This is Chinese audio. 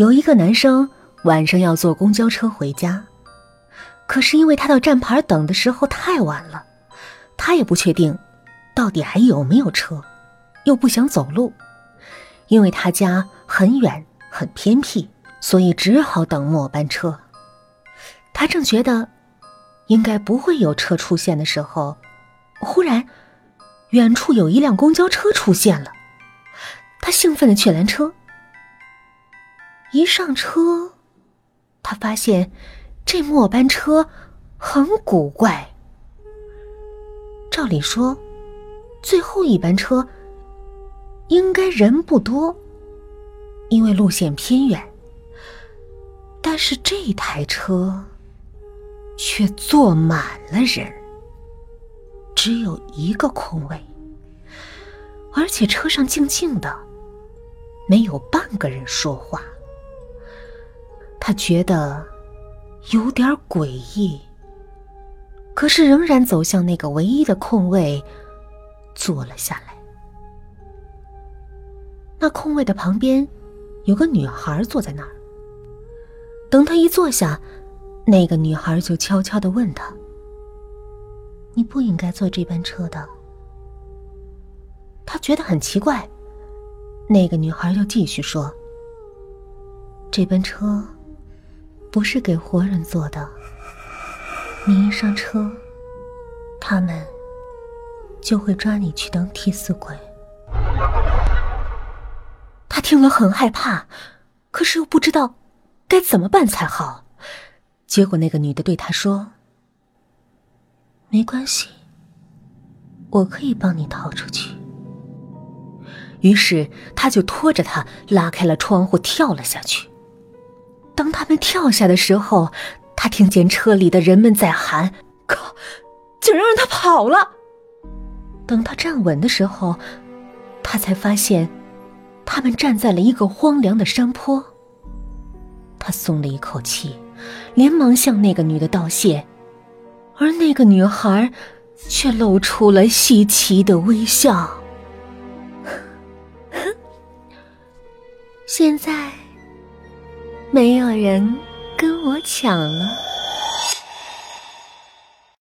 有一个男生晚上要坐公交车回家，可是因为他到站牌等的时候太晚了，他也不确定到底还有没有车，又不想走路，因为他家很远很偏僻，所以只好等末班车。他正觉得应该不会有车出现的时候，忽然远处有一辆公交车出现了，他兴奋的去拦车。一上车，他发现这末班车很古怪。照理说，最后一班车应该人不多，因为路线偏远。但是这台车却坐满了人，只有一个空位，而且车上静静的，没有半个人说话。他觉得有点诡异，可是仍然走向那个唯一的空位，坐了下来。那空位的旁边有个女孩坐在那儿。等他一坐下，那个女孩就悄悄的问他：“你不应该坐这班车的。”他觉得很奇怪，那个女孩又继续说：“这班车。”不是给活人做的。你一上车，他们就会抓你去当替死鬼。他听了很害怕，可是又不知道该怎么办才好。结果那个女的对他说：“没关系，我可以帮你逃出去。”于是他就拖着她拉开了窗户，跳了下去。当他们跳下的时候，他听见车里的人们在喊：“靠！竟然让他跑了！”等他站稳的时候，他才发现，他们站在了一个荒凉的山坡。他松了一口气，连忙向那个女的道谢，而那个女孩却露出了稀奇的微笑。现在。没有人跟我抢了。